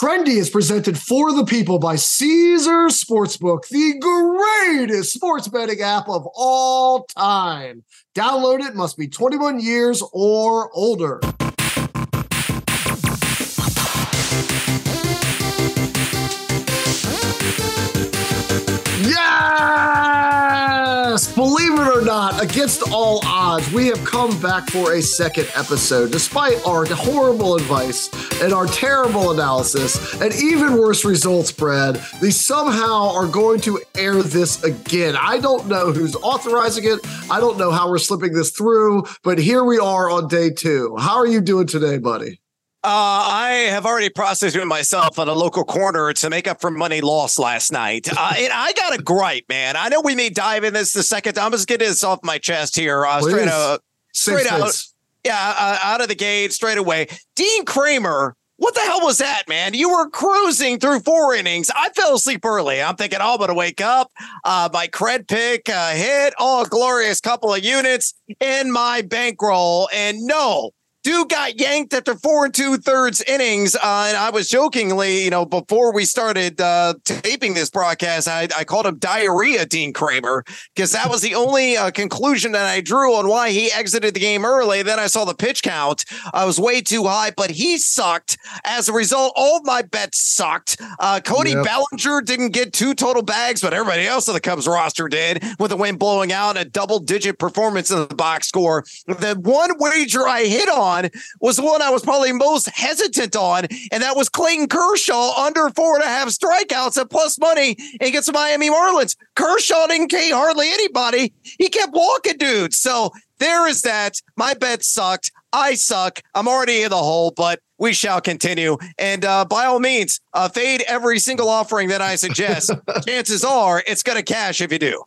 Trendy is presented for the people by Caesar Sportsbook, the greatest sports betting app of all time. Download it, must be 21 years or older. Yes! Believe it or not, against all we have come back for a second episode. Despite our horrible advice and our terrible analysis and even worse results, Brad, they somehow are going to air this again. I don't know who's authorizing it. I don't know how we're slipping this through, but here we are on day two. How are you doing today, buddy? Uh, I have already prostituted myself at a local corner to make up for money lost last night. Uh, and I got a gripe, man. I know we may dive in this the second time. I'm just getting this off my chest here. Uh, straight out, straight out, yeah, uh, out of the gate, straight away. Dean Kremer. what the hell was that, man? You were cruising through four innings. I fell asleep early. I'm thinking, oh, I'm going to wake up. Uh, my cred pick uh, hit, oh, glorious couple of units in my bankroll. And no, dude got yanked after four and two thirds innings. Uh, and I was jokingly, you know, before we started uh, taping this broadcast, I, I, called him diarrhea Dean Kremer because that was the only uh, conclusion that I drew on why he exited the game early. Then I saw the pitch count. I was way too high, but he sucked. As a result, all my bets sucked. Uh, Cody yep. Bellinger didn't get two total bags, but everybody else on the Cubs roster did with the wind blowing out a double digit performance in the box score. The one wager I hit on on was the one I was probably most hesitant on, and that was Clayton Kershaw under four and a half strikeouts at plus money against the Miami Marlins. Kershaw didn't K hardly anybody. He kept walking dudes. So there is that. My bet sucked. I suck. I'm already in the hole, but we shall continue. And uh, by all means, uh, fade every single offering that I suggest. Chances are it's going to cash if you do.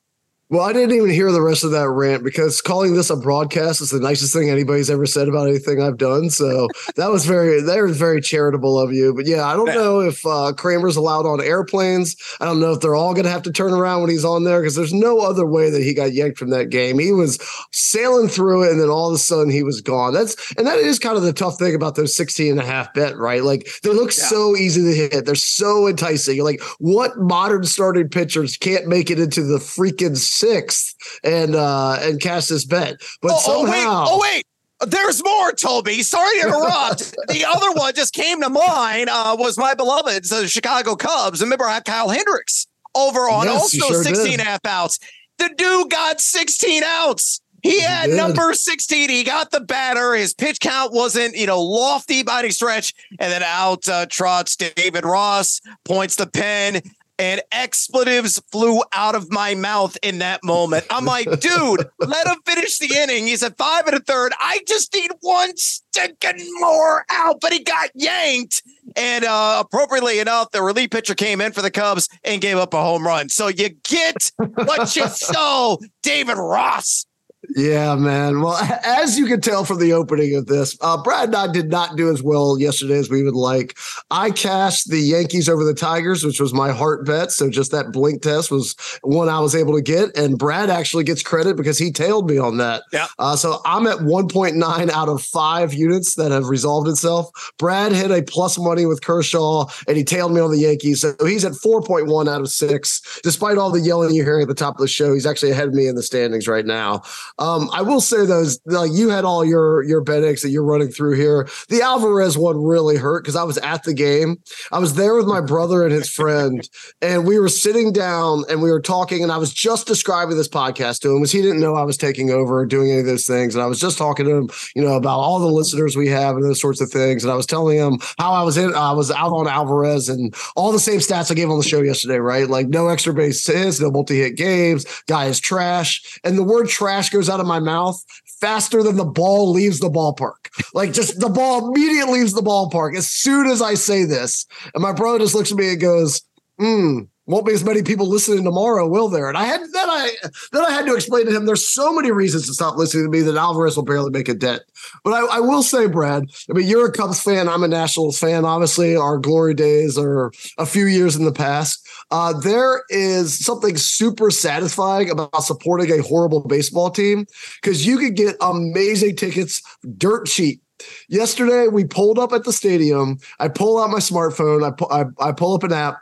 Well, I didn't even hear the rest of that rant because calling this a broadcast is the nicest thing anybody's ever said about anything I've done. So that was very that was very charitable of you. But yeah, I don't know if uh, Kremer's allowed on airplanes. I don't know if they're all going to have to turn around when he's on there because there's no other way that he got yanked from that game. He was sailing through it, and then all of a sudden he was gone. That's and that is kind of the tough thing about those 16 and a half bet, right? Like they look yeah. so easy to hit. They're so enticing. You're like, what modern starting pitchers can't make it into the freaking sixth and uh and cast this bet. But oh, somehow oh wait, oh wait. There's more, Toby. Sorry to interrupt. the other one just came to mind uh, was my beloved the Chicago Cubs. Remember, I had Kyle Hendricks over on yes, also sure 16 did. a half outs. The dude got 16 outs. He had he number 16. He got the batter. His pitch count wasn't, you know, lofty by any stretch. And then out uh, trots David Ross, points the pen and expletives flew out of my mouth in that moment. I'm like, dude, let him finish the inning. He's at five and a third. I just need one stinking more out, but he got yanked. And uh, appropriately enough, the relief pitcher came in for the Cubs and gave up a home run. So you get what you sow, David Ross. Yeah, man. Well, as you can tell from the opening of this, uh, Brad and I did not do as well yesterday as we would like. I cashed the Yankees over the Tigers, which was my heart bet. So just that blink test was one I was able to get. And Brad actually gets credit because he tailed me on that. Yeah. Uh, so I'm at 1.9 out of five units that have resolved itself. Brad hit a plus money with Kershaw and he tailed me on the Yankees. So he's at 4.1 out of six. Despite all the yelling you're hearing at the top of the show, he's actually ahead of me in the standings right now. Um, I will say those like you had all your your Bedex that you're running through here. The Alvarez one really hurt because I was at the game. I was there with my brother and his friend, and we were sitting down and we were talking. And I was just describing this podcast to him because he didn't know I was taking over or doing any of those things. And I was just talking to him, you know, about all the listeners we have and those sorts of things. And I was telling him how I was in, I was out on Alvarez and all the same stats I gave on the show yesterday, right? Like no extra base hits, no multi hit games, guy is trash, and the word trash goes out of my mouth faster than the ball leaves the ballpark. Like just the ball immediately leaves the ballpark as soon as I say this. And my brother just looks at me and goes, hmm, won't be as many people listening tomorrow, will there? And I had then I then I had to explain to him there's so many reasons to stop listening to me that Alvarez will barely make a dent. But I, I will say, Brad, I mean, you're a Cubs fan. I'm a Nationals fan. Obviously, our glory days are a few years in the past. Uh, there is something super satisfying about supporting a horrible baseball team because you could get amazing tickets dirt cheap Yesterday, we pulled up at the stadium. I pull out my smartphone. I, pu- I, I pull up an app.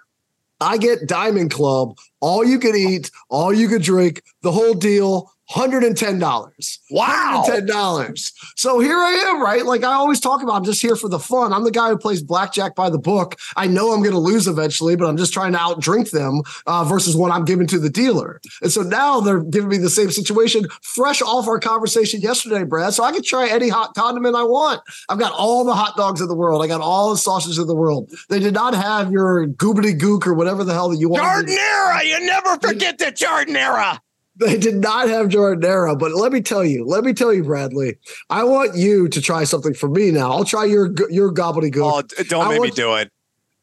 I get Diamond Club, all you could eat, all you could drink, the whole deal. $110. Wow. $110. So here I am, right? Like I always talk about, I'm just here for the fun. I'm the guy who plays blackjack by the book. I know I'm going to lose eventually, but I'm just trying to outdrink them uh, versus what I'm giving to the dealer. And so now they're giving me the same situation, fresh off our conversation yesterday, Brad. So I can try any hot condiment I want. I've got all the hot dogs in the world. I got all the sausages in the world. They did not have your goobity gook or whatever the hell that you want. Giardiniera. You never forget the Giardiniera. They did not have Giardiniera, but let me tell you, let me tell you, Bradley, I want you to try something for me now. I'll try your your gobbledygook. Oh, don't I make want, me do it.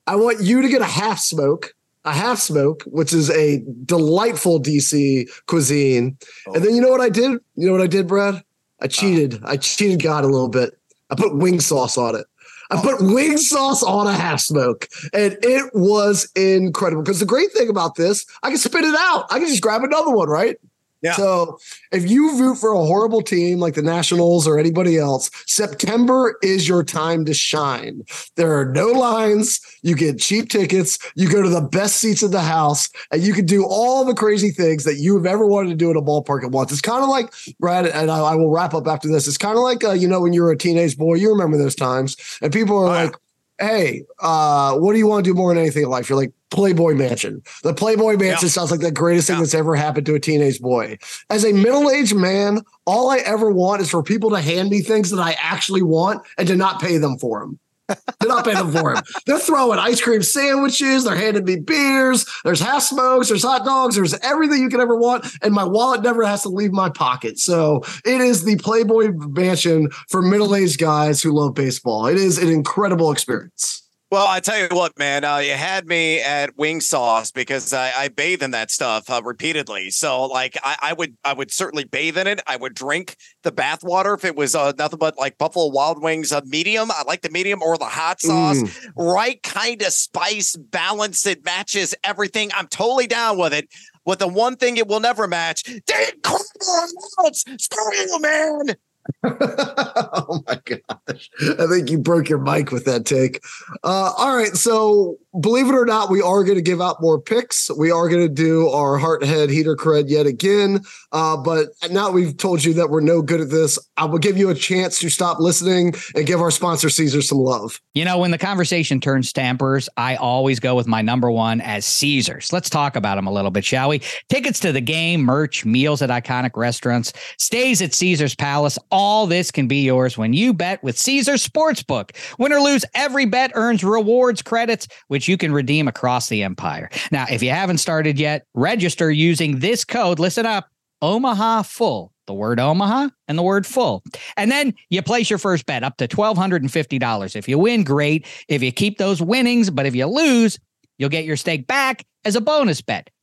I want you to get a half smoke, a half smoke, which is a delightful DC cuisine. Oh. And then you know what I did? You know what I did, Brad? I cheated. Uh, I cheated God a little bit. I put wing sauce on it. I put wing sauce on a half smoke, and it was incredible. Because the great thing about this, I can spit it out. I can just grab another one, right? Yeah. So if you root for a horrible team like the Nationals or anybody else, September is your time to shine. There are no lines. You get cheap tickets. You go to the best seats in the house, and you can do all the crazy things that you have ever wanted to do in a ballpark at once. It's kind of like Brad, and I, I, will wrap up after this. It's kind of like uh, you know when you were a teenage boy. You remember those times, and people are like hey, uh, what do you want to do more than anything in life? You're like, Playboy Mansion. The Playboy Mansion yeah. sounds like the greatest thing that's ever happened to a teenage boy. As a middle aged man, all I ever want is for people to hand me things that I actually want and to not pay them for them. They're not paying for him. They're throwing ice cream sandwiches. They're handing me beers. There's half smokes. There's hot dogs. There's everything you could ever want. And my wallet never has to leave my pocket. So it is the Playboy Mansion for middle aged guys who love baseball. It is an incredible experience. Well, I tell you what, man, uh, you had me at wing sauce because I, I bathe in that stuff uh, repeatedly. So, like, I, I, would, I would certainly bathe in it. I would drink the bath water if it was uh, nothing but like Buffalo Wild Wings uh, medium. I like the medium or the hot sauce, mm. right kind of spice balance. It matches everything. I'm totally down with it. But the one thing it will never match, amounts. Screw you, man. oh my gosh. I think you broke your mic with that take. Uh, all right. So, believe it or not, we are going to give out more picks. We are going to do our heart head heater cred yet again. Uh, but now we've told you that we're no good at this. I will give you a chance to stop listening and give our sponsor Caesar some love. You know, when the conversation turns stampers, I always go with my number one as Caesars. Let's talk about them a little bit, shall we? Tickets to the game, merch, meals at iconic restaurants, stays at Caesar's Palace this can be yours when you bet with Caesar Sportsbook. Win or lose, every bet earns rewards credits, which you can redeem across the empire. Now, if you haven't started yet, register using this code. Listen up Omaha Full the word Omaha and the word full. And then you place your first bet up to $1,250. If you win, great. If you keep those winnings, but if you lose, you'll get your stake back as a bonus bet.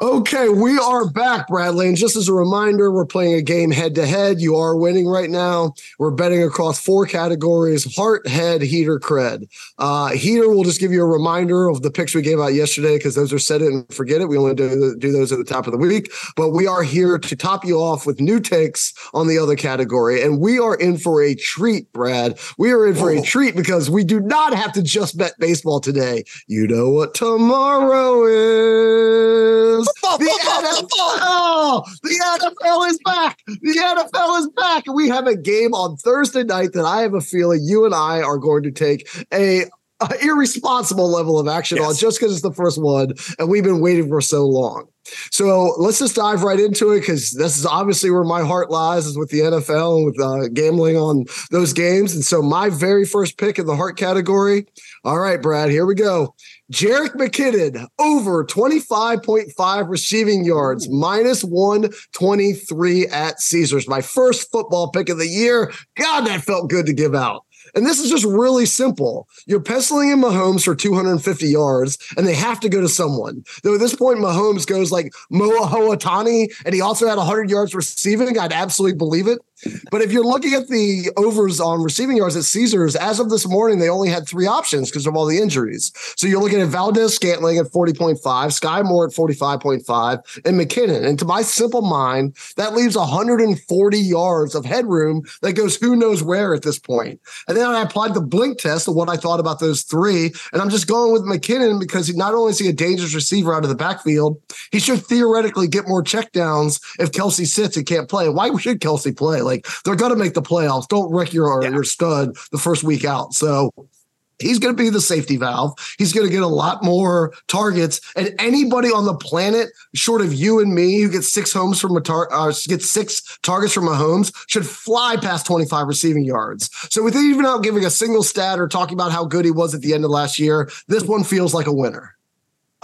Okay, we are back, Bradley. And just as a reminder, we're playing a game head to head. You are winning right now. We're betting across four categories heart, head, heater, cred. Uh, heater, we'll just give you a reminder of the picks we gave out yesterday because those are set it and forget it. We only do, do those at the top of the week. But we are here to top you off with new takes on the other category. And we are in for a treat, Brad. We are in for a treat because we do not have to just bet baseball today. You know what tomorrow is Oh, the NFL, oh, oh, the NFL is back. The NFL is back. And we have a game on Thursday night that I have a feeling you and I are going to take a irresponsible level of action yes. on just because it's the first one and we've been waiting for so long. So let's just dive right into it because this is obviously where my heart lies is with the NFL and with uh, gambling on those games. And so my very first pick in the heart category. All right, Brad, here we go. Jerick McKinnon over 25.5 receiving yards, minus 123 at Caesars. My first football pick of the year. God, that felt good to give out. And this is just really simple. You're penciling in Mahomes for 250 yards, and they have to go to someone. Though at this point, Mahomes goes like Moa Hoatani, and he also had 100 yards receiving. I'd absolutely believe it. But if you're looking at the overs on receiving yards at Caesars, as of this morning, they only had three options because of all the injuries. So you're looking at Valdes-Scantling at 40.5, Sky Moore at 45.5, and McKinnon. And to my simple mind, that leaves 140 yards of headroom that goes who knows where at this point. And then I applied the blink test of what I thought about those three. And I'm just going with McKinnon because he not only is he a dangerous receiver out of the backfield, he should theoretically get more checkdowns if Kelce sits and can't play. Why should Kelce play? Like like they're going to make the playoffs. Don't wreck your yeah. your stud the first week out. So he's going to be the safety valve. He's going to get a lot more targets. And anybody on the planet, short of you and me, who gets six homes from a tar- uh, gets six targets from Mahomes, should fly past 25 receiving yards. So with even out giving a single stat or talking about how good he was at the end of last year, this one feels like a winner.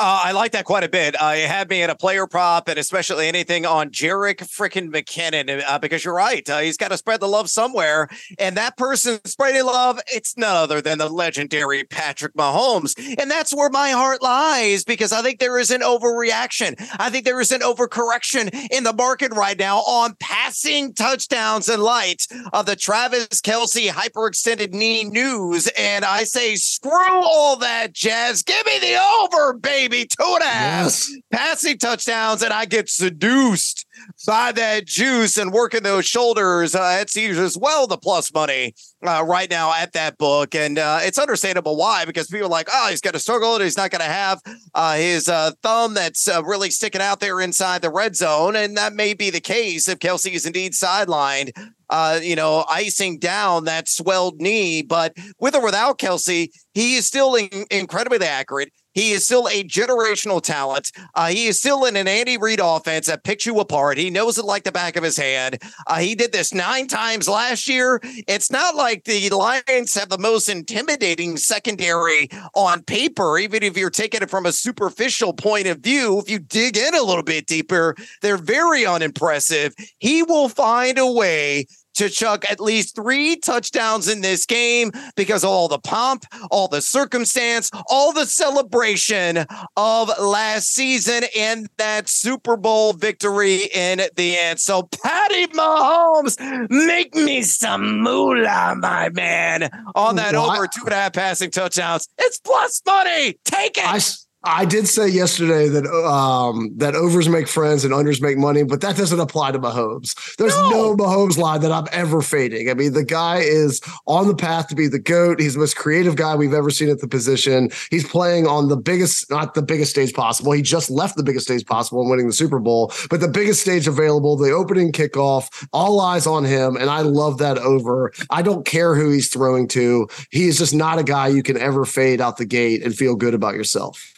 Uh, I like that quite a bit. Uh, it had me in a player prop and especially anything on Jerick freaking McKinnon uh, because you're right. Uh, he's got to spread the love somewhere. And that person spreading love, it's none other than the legendary Patrick Mahomes. And that's where my heart lies because I think there is an overreaction. I think there is an overcorrection in the market right now on passing touchdowns in light of the Travis Kelce hyperextended knee news. And I say, screw all that jazz. Give me the over, baby baby. Two and a half yes. passing touchdowns, and I get seduced by that juice and working those shoulders. Uh, it's as well the plus money uh, right now at that book. And uh, it's understandable why, because people are like, oh, he's got to struggle and he's not going to have uh, his uh, thumb that's uh, really sticking out there inside the red zone. And that may be the case if Kelce is indeed sidelined. Uh, you know, icing down that swelled knee, but with or without Kelce, he is still in- incredibly accurate. He is still a generational talent. Uh, he is still in an Andy Reid offense that picks you apart. He knows it like the back of his hand. Uh, he did this nine times last year. It's not like the Lions have the most intimidating secondary on paper, even if you're taking it from a superficial point of view. If you dig in a little bit deeper, they're very unimpressive. He will find a way to chuck at least three touchdowns in this game because of all the pomp, all the circumstance, all the celebration of last season and that Super Bowl victory in the end. So, Patty Mahomes, make me some moolah, my man, on that I- over two and a half passing touchdowns. It's plus money. Take it. I, I did say yesterday that um, that overs make friends and unders make money, but that doesn't apply to Mahomes. There's no. Mahomes line that I'm ever fading. I mean, the guy is on the path to be the GOAT. He's the most creative guy we've ever seen at the position. He's playing on the biggest, not the biggest stage possible. He just left the biggest stage possible and winning the Super Bowl, but the biggest stage available, the opening kickoff, all eyes on him. And I love that over. I don't care who he's throwing to. He is just not a guy you can ever fade out the gate and feel good about yourself.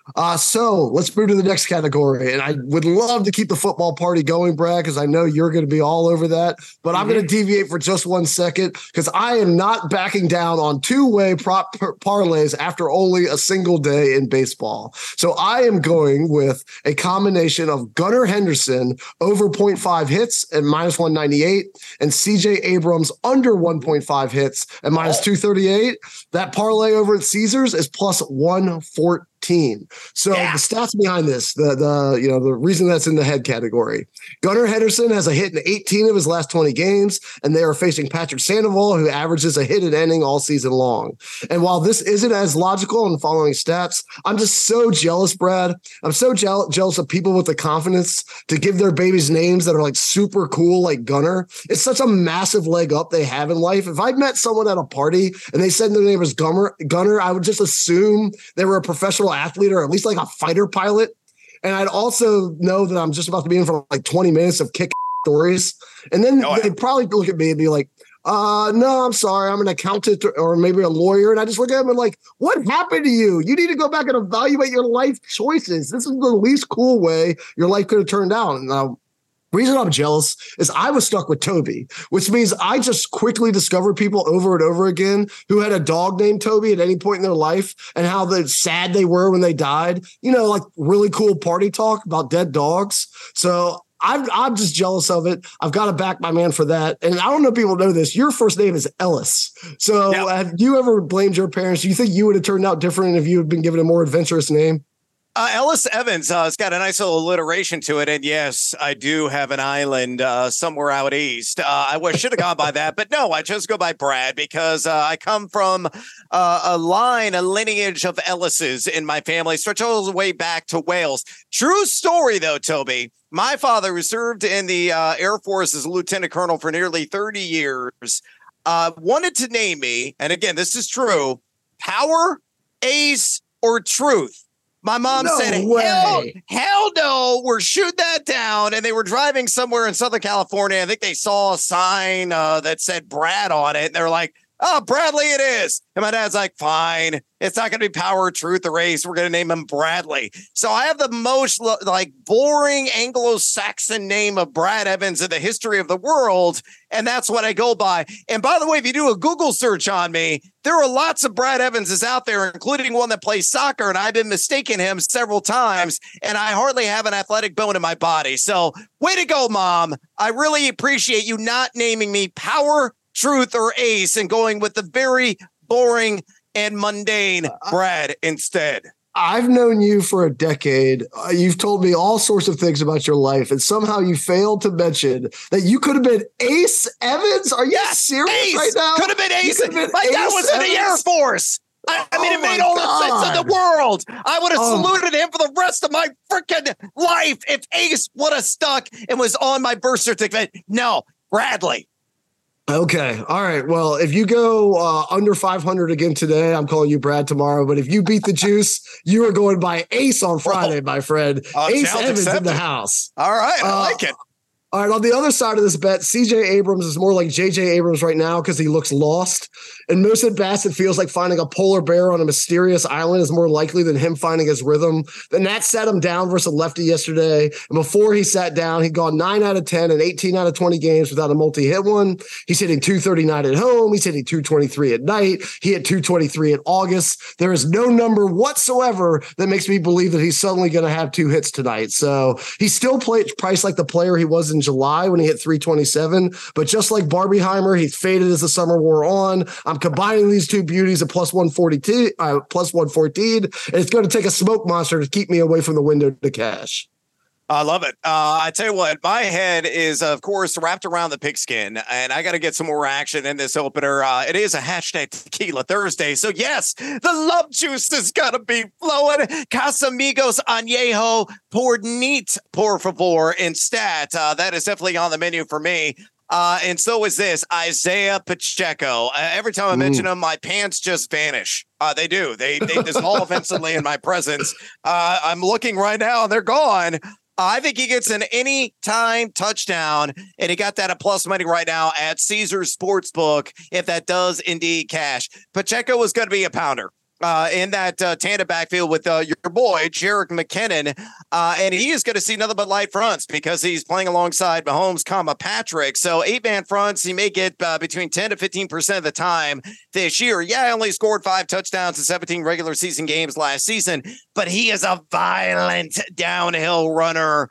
Uh, so let's move to the next category. And I would love to keep the football party going, Brad, because I know you're going to be all over that. But I'm going to deviate for just one second because I am not backing down on two way prop par- parlays after only a single day in baseball. So I am going with a combination of Gunnar Henderson over 0.5 hits at minus 198 and CJ Abrams under 1.5 hits at minus 238. That parlay over at Caesars is plus 114. So Yeah. the stats behind this, the the you know the reason that's in the head category. Gunnar Henderson has a hit in 18 of his last 20 games, and they are facing Patrick Sandoval, who averages a hit at ending all season long. And while this isn't as logical in following stats, I'm just so jealous, Brad. I'm so jeal- jealous of people with the confidence to give their babies names that are like super cool, like Gunnar. It's such a massive leg up they have in life. If I met someone at a party and they said their name was Gunnar, Gunnar, I would just assume they were a professional athlete or at least like a fighter pilot. And I'd also know that I'm just about to be in for like 20 minutes of kick stories. And then Oh, yeah. they'd probably look at me and be like, uh, no, I'm sorry. I'm an accountant or maybe a lawyer. And I just look at them and like, what happened to you? You need to go back and evaluate your life choices. This is the least cool way your life could have turned out. And now, reason I'm jealous is I was stuck with Toby, which means I just quickly discovered people over and over again who had a dog named Toby at any point in their life and how the sad they were when they died. You know, like really cool party talk about dead dogs. So I'm I'm just jealous of it. I've got to back my man for that. And I don't know if people know this. Your first name is Ellis. So Yeah. have you ever blamed your parents? Do you think you would have turned out different if you had been given a more adventurous name? Uh, Ellis Evans, uh, it's got a nice little alliteration to it. And yes, I do have an island uh, somewhere out east. Uh, I should have gone by that, but no, I just go by Brad because uh, I come from uh, a line, a lineage of Ellises in my family, stretch all the way back to Wales. True story, though, Toby. My father, who served in the Air Force as a lieutenant colonel for nearly 30 years, wanted to name me, and again, this is true power, ace, or truth. My mom No said, hell, way. hell no, we're shooting that down. And they were driving somewhere in Southern California. I think they saw a sign uh, that said Brad on it. And they were like, oh, Bradley it is. And my dad's like, fine. It's not going to be power, truth, or race. We're going to name him Bradley. So I have the most like boring Anglo-Saxon name of Brad Evans in the history of the world. And that's what I go by. And by the way, if you do a Google search on me, there are lots of Brad Evanses out there, including one that plays soccer. And I've been mistaken him several times. And I hardly have an athletic bone in my body. So way to go, mom. I really appreciate you not naming me power, truth, or ace and going with the very boring and mundane Brad instead. I've known you for a decade. Uh, you've told me all sorts of things about your life, and somehow you failed to mention that you could have been Ace Evans. Are you serious Ace right now? could have been Ace. been My dad Ace was in the Air Force. I, I mean, Oh it made all the sense in the world. I would have Oh. saluted him for the rest of my freaking life if Ace would have stuck and was on my birth certificate. No, Bradley. Okay. All right. Well, if you go uh, under 500 again today, I'm calling you Brad tomorrow. But if you beat the juice, you are going by Ace on Friday, my friend. Uh, Ace Evans in the house. All right, I Uh, like it. All right, on the other side of this bet, CJ Abrams is more like JJ Abrams right now because he looks lost. And most at bats, it feels like finding a polar bear on a mysterious island is more likely than him finding his rhythm. The Nats sat him down versus a lefty yesterday. And before he sat down, he'd gone nine out of 10 and 18 out of 20 games without a multi hit one. He's hitting 239 at home. He's hitting 223 at night. He hit 223 in August. There is no number whatsoever that makes me believe that he's suddenly going to have two hits tonight. So he's still play, priced like the player he was in July when he hit 327. But just like Barbieheimer, he's faded as the summer wore on. I'm combining these two beauties at plus 142, uh, plus 114, and it's going to take a smoke monster to keep me away from the window to cash. I love it. Uh, I tell you what, my head is, of course, wrapped around the pigskin, and I got to get some more action in this opener. Uh, it is a hashtag Tequila Thursday, so yes, the love juice is gonna be flowing. Casamigos Añejo poured neat, por favor, instead. Uh, that is definitely on the menu for me. Uh, and so is this Isaiah Pacheco. Uh, every time I mention him, my pants just vanish. Uh, they do. They they dissolve instantly in my presence. Uh, I'm looking right now, and they're gone. I think he gets an anytime touchdown, and he got that at plus money right now at Caesars Sportsbook. If that does indeed cash, Pacheco was going to be a pounder uh, in that uh, tandem backfield with uh, your boy Jerick McKinnon, uh, and he is going to see nothing but light fronts because he's playing alongside Mahomes, comma Patrick. So eight man fronts, he may get uh, between ten to fifteen percent of the time this year. Yeah, I only scored five touchdowns in seventeen regular season games last season, but he is a violent downhill runner.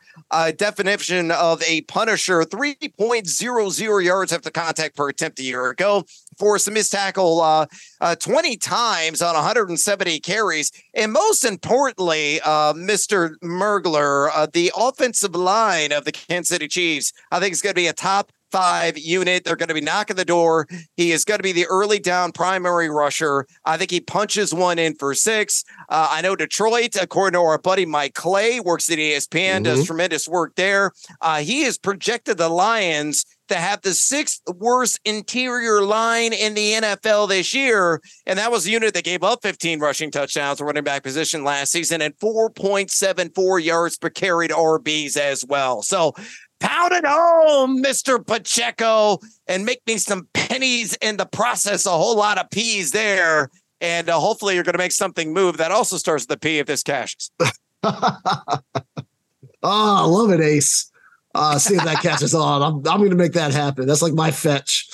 Definition of a punisher: three point zero zero yards after contact per attempt a year ago forced a missed tackle uh, uh, 20 times on 170 carries. And most importantly, uh, Mr. Mergler, uh, the offensive line of the Kansas City Chiefs, I think is going to be a top five unit. They're going to be knocking the door. He is going to be the early down primary rusher. I think he punches one in for six. Uh, I know Detroit, according to our buddy Mike Clay, works at ESPN, mm-hmm. does tremendous work there. Uh, he has projected the Lions to have the sixth worst interior line in the NFL this year. And that was the unit that gave up 15 rushing touchdowns running back position last season and 4.74 yards per carried RBs as well. So pound it home, Mr. Pacheco, and make me some pennies in the process. A whole lot of peas there. And uh, hopefully you're going to make something move that also starts with the P if this cashes. oh, I love it, Ace. Uh, see if that catches on. I'm, I'm going to make that happen. That's like my fetch.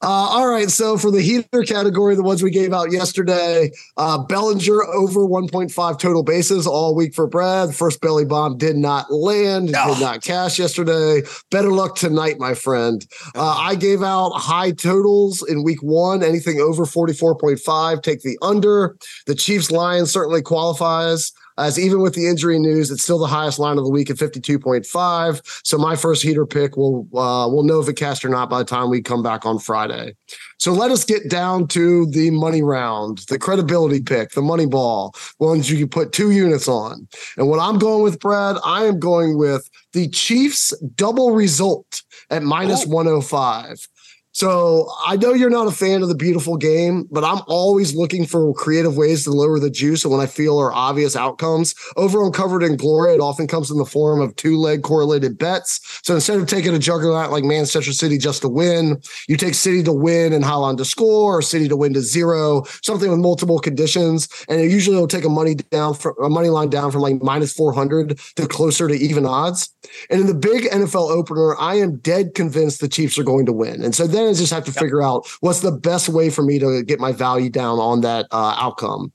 Uh, all right. So for the heater category, the ones we gave out yesterday, uh, Bellinger over 1.5 total bases all week for Brad. First belly bomb did not land, oh. did not cash yesterday. Better luck tonight, my friend. Uh, I gave out high totals in week one. Anything over 44.5, take the under. The Chiefs Lions certainly qualifies as even with the injury news, it's still the highest line of the week at 52.5. So my first heater pick will uh, we'll know if it cast or not by the time we come back on Friday. So let us get down to the money round, the credibility pick, the money ball, ones you can put two units on. And what I'm going with, Brad, I am going with the Chiefs double result at minus oh. 105. So I know you're not a fan of the beautiful game, but I'm always looking for creative ways to lower the juice. And when I feel are obvious outcomes, over on Covered in Glory, it often comes in the form of two leg correlated bets. So instead of taking a juggernaut like Manchester City just to win, you take City to win and Haaland to score, or City to win to zero, something with multiple conditions. And it usually will take a money down from a money line down from like minus 400 to closer to even odds. And in the big NFL opener, I am dead convinced the Chiefs are going to win. And so then then just have to yep. figure out what's the best way for me to get my value down on that uh, outcome.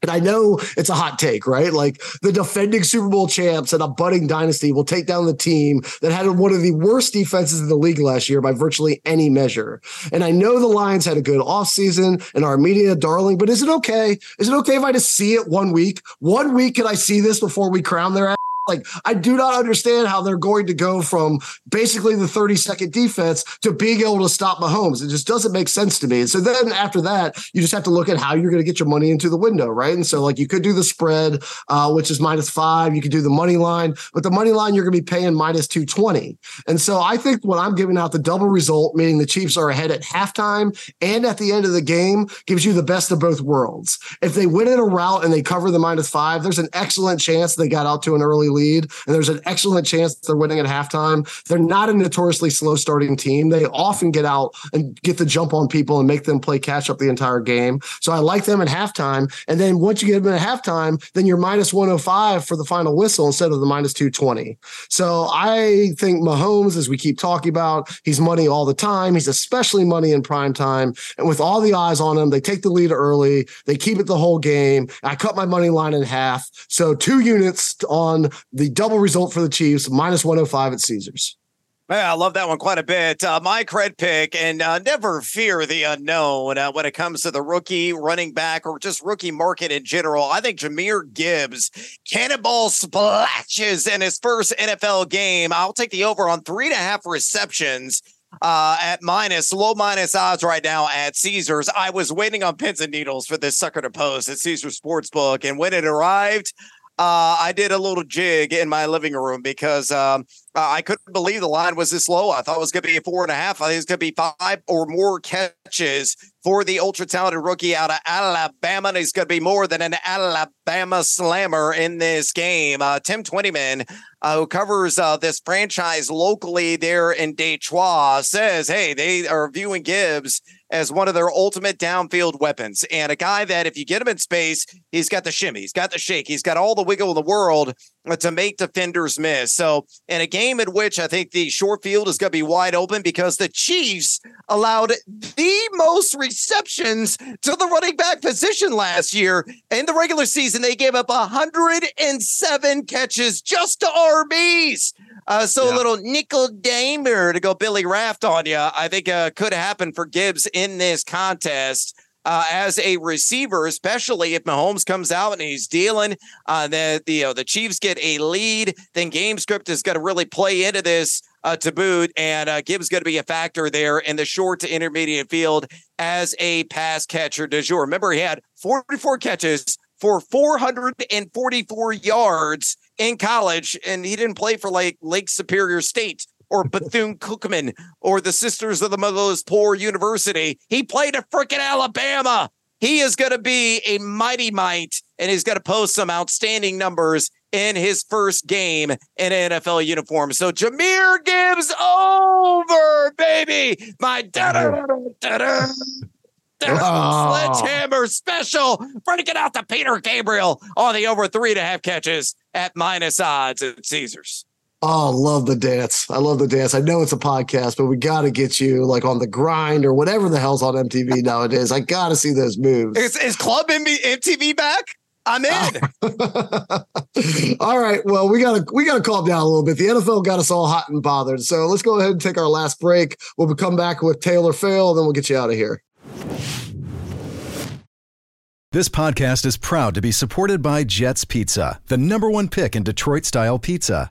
And I know it's a hot take, right? Like the defending Super Bowl champs and a budding dynasty will take down the team that had one of the worst defenses in the league last year by virtually any measure. And I know the Lions had a good offseason and our media darling, but is it okay? Is it okay if I just see it one week? One week, can I see this before we crown their ass? Like, I do not understand how they're going to go from basically the 30 second defense to being able to stop Mahomes. It just doesn't make sense to me. And so then after that, you just have to look at how you're going to get your money into the window, right? And so, like, you could do the spread, uh, which is minus five. You could do the money line, but the money line, you're going to be paying minus 220. And so I think when I'm giving out the double result, meaning the Chiefs are ahead at halftime and at the end of the game, gives you the best of both worlds. If they win in a route and they cover the minus five, there's an excellent chance they got out to an early lead, and there's an excellent chance they're winning at halftime. They're not a notoriously slow starting team. They often get out and get the jump on people and make them play catch up the entire game. So I like them at halftime. And then once you get them at halftime, then you're minus 105 for the final whistle instead of the minus 220. So I think Mahomes, as we keep talking about, he's money all the time. He's especially money in prime time. And with all the eyes on him, they take the lead early. They keep it the whole game. I cut my money line in half. So two units on the double result for the Chiefs, minus 105 at Caesars. Yeah, I love that one quite a bit. Uh, my cred pick, and uh, never fear the unknown uh, when it comes to the rookie running back or just rookie market in general. I think Jahmyr Gibbs, cannonball splashes in his first NFL game. I'll take the over on three and a half receptions uh, at minus low minus odds right now at Caesars. I was waiting on pins and needles for this sucker to post at Caesars Sportsbook, and when it arrived, uh, I did a little jig in my living room because um, I couldn't believe the line was this low. I thought it was going to be four and a half. I think it's going to be five or more catches for the ultra talented rookie out of Alabama. And he's going to be more than an Alabama slammer in this game. Uh, Tim Twentyman, uh, who covers uh, this franchise locally there in Detroit, says, hey, they are viewing Gibbs as one of their ultimate downfield weapons. And a guy that, if you get him in space, he's got the shimmy, he's got the shake, he's got all the wiggle in the world to make defenders miss. So, in a game in which I think the short field is going to be wide open because the Chiefs allowed the most receptions to the running back position last year. In the regular season, they gave up 107 catches just to RBs. Uh, so yeah. a little nickel damer to go Billy Raft on you, I think uh, could happen for Gibbs in this contest uh, as a receiver, especially if Mahomes comes out and he's dealing. Uh, the the, you know, the Chiefs get a lead, then game script is going to really play into this uh, to boot, and uh, Gibbs going to be a factor there in the short to intermediate field as a pass catcher de jour. Remember, he had 44 catches for 444 yards in college, and he didn't play for like Lake Superior State or Bethune Cookman or the Sisters of the Motherless Poor University. He played at freaking Alabama. He is going to be a mighty might, and he's going to post some outstanding numbers in his first game in NFL uniform. So Jahmyr Gibbs over, baby. My da da da da. Oh. Sledgehammer special. Breaking out the Peter Gabriel on the over three and a half catches at minus odds at Caesars. Oh, love the dance. I love the dance. I know it's a podcast, but we got to get you like on the grind or whatever the hell's on MTV nowadays. I got to see those moves. Is, is Club MTV back? I'm in. all right. Well, we gotta we gotta calm down a little bit. The NFL got us all hot and bothered. So let's go ahead and take our last break. We'll come back with Tail or Fail, and then we'll get you out of here. This podcast is proud to be supported by Jets Pizza, the number one pick in Detroit style pizza.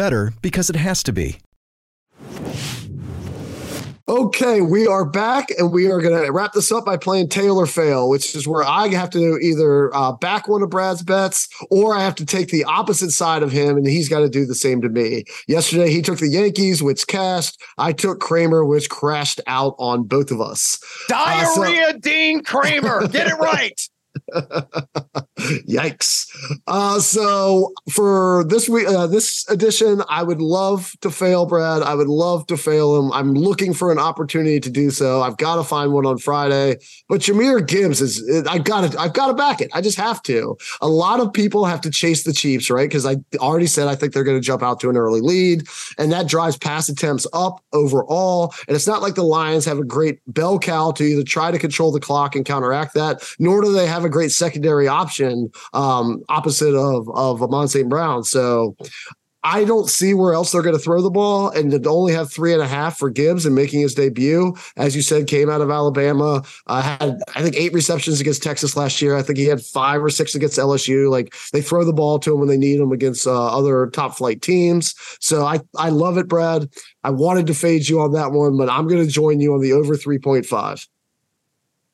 better because it has to be. Okay, we are back and we are going to wrap this up by playing Tail or Fail, which is where I have to either uh, back one of Brad's bets or I have to take the opposite side of him and he's got to do the same to me. Yesterday, he took the Yankees, which cast. I took Kremer, which crashed out on both of us. Diarrhea uh, so- Dean Kremer. Get it right. Yikes! Uh, so for this week, uh, this edition, I would love to fail Brad. I would love to fail him. I'm looking for an opportunity to do so. I've got to find one on Friday. But Jahmyr Gibbs is. I've got to. I've got to back it. I just have to. A lot of people have to chase the Chiefs, right? Because I already said I think they're going to jump out to an early lead, and that drives pass attempts up overall. And it's not like the Lions have a great bell cow to either try to control the clock and counteract that, nor do they have a great secondary option um, opposite of of Amon St. Brown. So I don't see where else they're going to throw the ball, and to only have three and a half for Gibbs and making his debut, as you said, came out of Alabama. Uh, had I think eight receptions against Texas last year. I think he had five or six against LSU. Like they throw the ball to him when they need him against uh, other top flight teams. So I I love it, Brad. I wanted to fade you on that one, but I'm going to join you on the over three point five.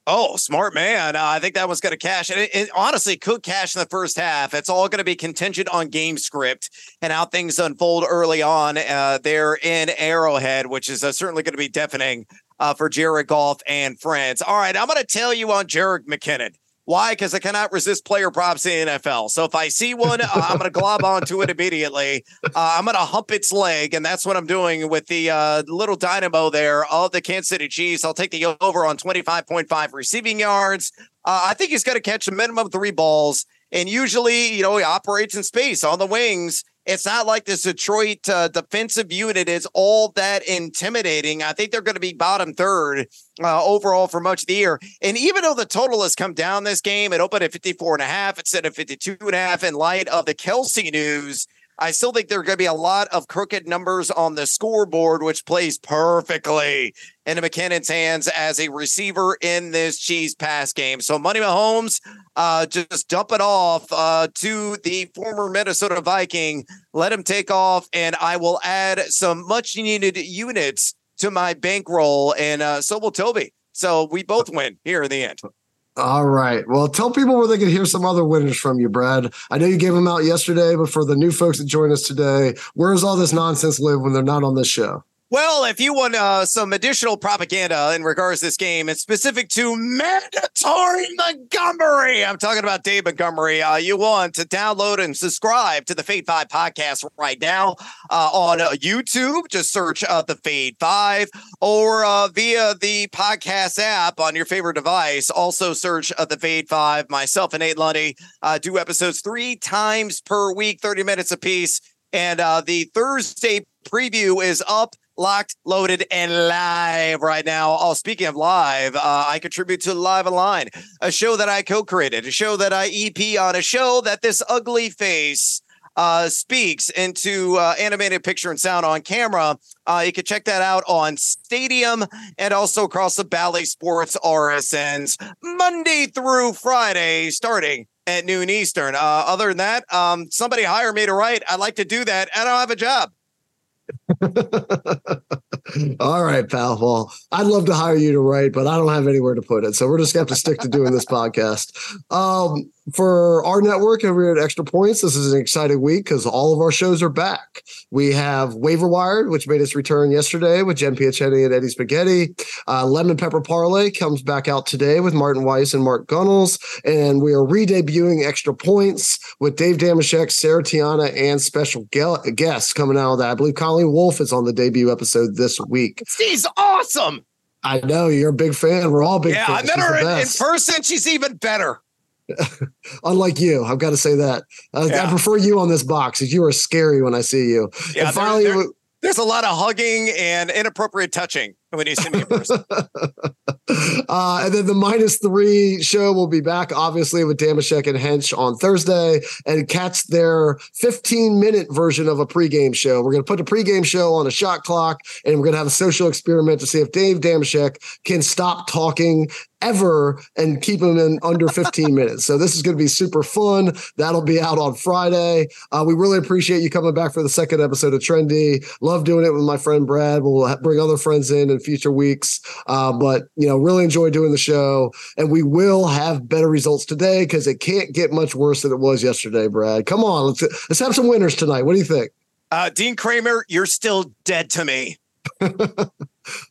Oh, smart man. Uh, I think that one's going to cash. And it, it, honestly could cash in the first half. It's all going to be contingent on game script and how things unfold early on uh, there in Arrowhead, which is uh, certainly going to be deafening uh, for Jared Goff and friends. All right, I'm going to tell you on Jerick McKinnon. Why? Because I cannot resist player props in NFL. So if I see one, uh, I'm going to glob onto it immediately. Uh, I'm going to hump its leg, and that's what I'm doing with the uh, little dynamo there of the Kansas City Chiefs. I'll take the over on 25.5 receiving yards. Uh, I think he's going to catch a minimum of three balls, and usually, you know, he operates in space on the wings it's not like this Detroit uh, defensive unit is all that intimidating. I think they're going to be bottom third uh, overall for much of the year. And even though the total has come down this game, it opened at 54 and a half instead of 52 and a half in light of the Kelce news. I still think there are going to be a lot of crooked numbers on the scoreboard, which plays perfectly into McKinnon's hands as a receiver in this cheese pass game. So Money Mahomes, uh, just dump it off uh, to the former Minnesota Viking. Let him take off, and I will add some much needed units to my bankroll, and uh, so will Toby. So we both win here in the end. All right. Well, tell people where they can hear some other winners from you, Brad. I know you gave them out yesterday, but for the new folks that join us today, where does all this nonsense live when they're not on this show? Well, if you want uh, some additional propaganda in regards to this game, it's specific to mandatory Montgomery. I'm talking about Dave Montgomery. Uh, you want to download and subscribe to the Fade 5 podcast right now uh, on uh, YouTube. Just search uh, the Fade 5 or uh, via the podcast app on your favorite device. Also, search the Fade 5. Myself and Nate Lundy do episodes three times per week, 30 minutes apiece. And the Thursday preview is up locked, loaded, and live right now. Oh, speaking of live, uh, I contribute to Live Align, a show that I co-created, a show that I EP on, a show that this ugly face uh, speaks into uh, animated picture and sound on camera. Uh, you can check that out on Stadium and also across the Bally Sports RSNs Monday through Friday, starting at noon Eastern. Uh, other than that, um, somebody hire me to write. I'd like to do that. I don't have a job. All right, pal. Well, I'd love to hire you to write, but I don't have anywhere to put it. So we're just going to have to stick to doing this podcast. Um, for our network over at Extra Points, this is an exciting week because all of our shows are back. We have Waiver Wired, which made its return yesterday with Jen Piacenti and Eddie Spaghetti. Uh, Lemon Pepper Parlay comes back out today with Martin Weiss and Mark Gunnels. And we are re-debuting Extra Points with Dave Dameshek, Sarah Tiana, and special guests coming out of that. I believe Colleen Wolf is on the debut episode this week. She's awesome. I know you're a big fan. We're all big yeah, fans. I met her in, in person. She's even better. Unlike you, I've got to say that. Uh, yeah. I prefer you on this box because you are scary when I see you. Yeah, and finally, there, there, there's a lot of hugging and inappropriate touching when you see me in person. uh, and then the minus three show will be back, obviously, with Dameshek and Hench on Thursday, and catch their 15 minute version of a pregame show. We're going to put a pregame show on a shot clock, and we're going to have a social experiment to see if Dave Dameshek can stop talking ever and keep them in under 15 minutes. So this is going to be super fun. That'll be out on Friday. Uh, we really appreciate you coming back for the second episode of Trendy. Love doing it with my friend Brad. We'll bring other friends in in future weeks. Uh, but you know, really enjoy doing the show, and we will have better results today because it can't get much worse than it was yesterday. Brad, come on, let's let's have some winners tonight. What do you think? Uh, Dean Kremer, you're still dead to me.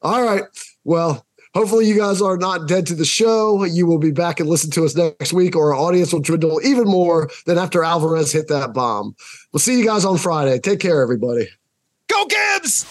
All right. Well, Hopefully, you guys are not dead to the show. You will be back and listen to us next week, or our audience will dwindle even more than after Alvarez hit that bomb. We'll see you guys on Friday. Take care, everybody. Go, Gibbs!